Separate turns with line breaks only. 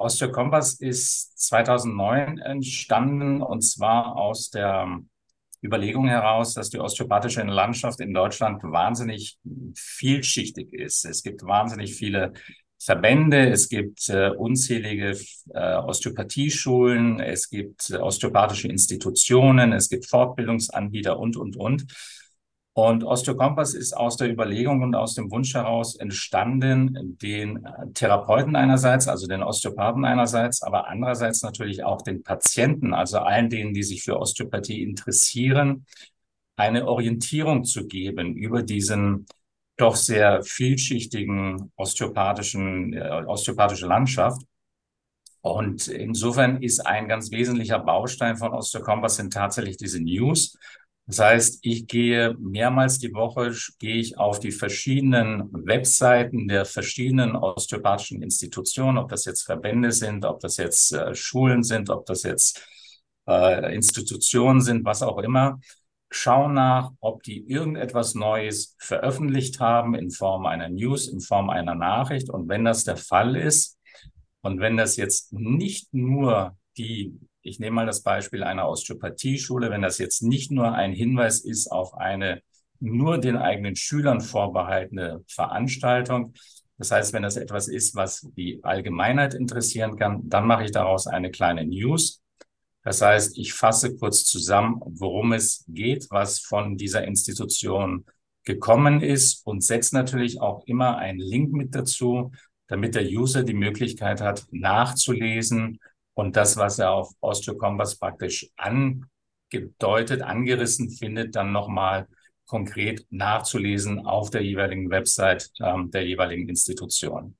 Osteokompass ist 2009 entstanden und zwar aus der Überlegung heraus, dass die osteopathische Landschaft in Deutschland wahnsinnig vielschichtig ist. Es gibt wahnsinnig viele Verbände, es gibt äh, unzählige äh, Osteopathieschulen, es gibt äh, osteopathische Institutionen, es gibt Fortbildungsanbieter und, und, und. Und Osteokompass ist aus der Überlegung und aus dem Wunsch heraus entstanden, den Therapeuten einerseits, also den Osteopathen einerseits, aber andererseits natürlich auch den Patienten, also allen denen, die sich für Osteopathie interessieren, eine Orientierung zu geben über diesen doch sehr vielschichtigen osteopathischen, äh, osteopathische Landschaft. Und insofern ist ein ganz wesentlicher Baustein von Osteokompass sind tatsächlich diese News. Das heißt, ich gehe mehrmals die Woche, gehe ich auf die verschiedenen Webseiten der verschiedenen osteopathischen Institutionen, ob das jetzt Verbände sind, ob das jetzt äh, Schulen sind, ob das jetzt äh, Institutionen sind, was auch immer schau nach, ob die irgendetwas Neues veröffentlicht haben in Form einer News, in Form einer Nachricht. Und wenn das der Fall ist, und wenn das jetzt nicht nur die, ich nehme mal das Beispiel einer Osteopathieschule, wenn das jetzt nicht nur ein Hinweis ist auf eine nur den eigenen Schülern vorbehaltene Veranstaltung, das heißt, wenn das etwas ist, was die Allgemeinheit interessieren kann, dann mache ich daraus eine kleine News. Das heißt, ich fasse kurz zusammen, worum es geht, was von dieser Institution gekommen ist und setze natürlich auch immer einen Link mit dazu, damit der User die Möglichkeit hat, nachzulesen und das, was er auf OsteoCompass praktisch angedeutet, angerissen findet, dann nochmal konkret nachzulesen auf der jeweiligen Website ähm, der jeweiligen Institution.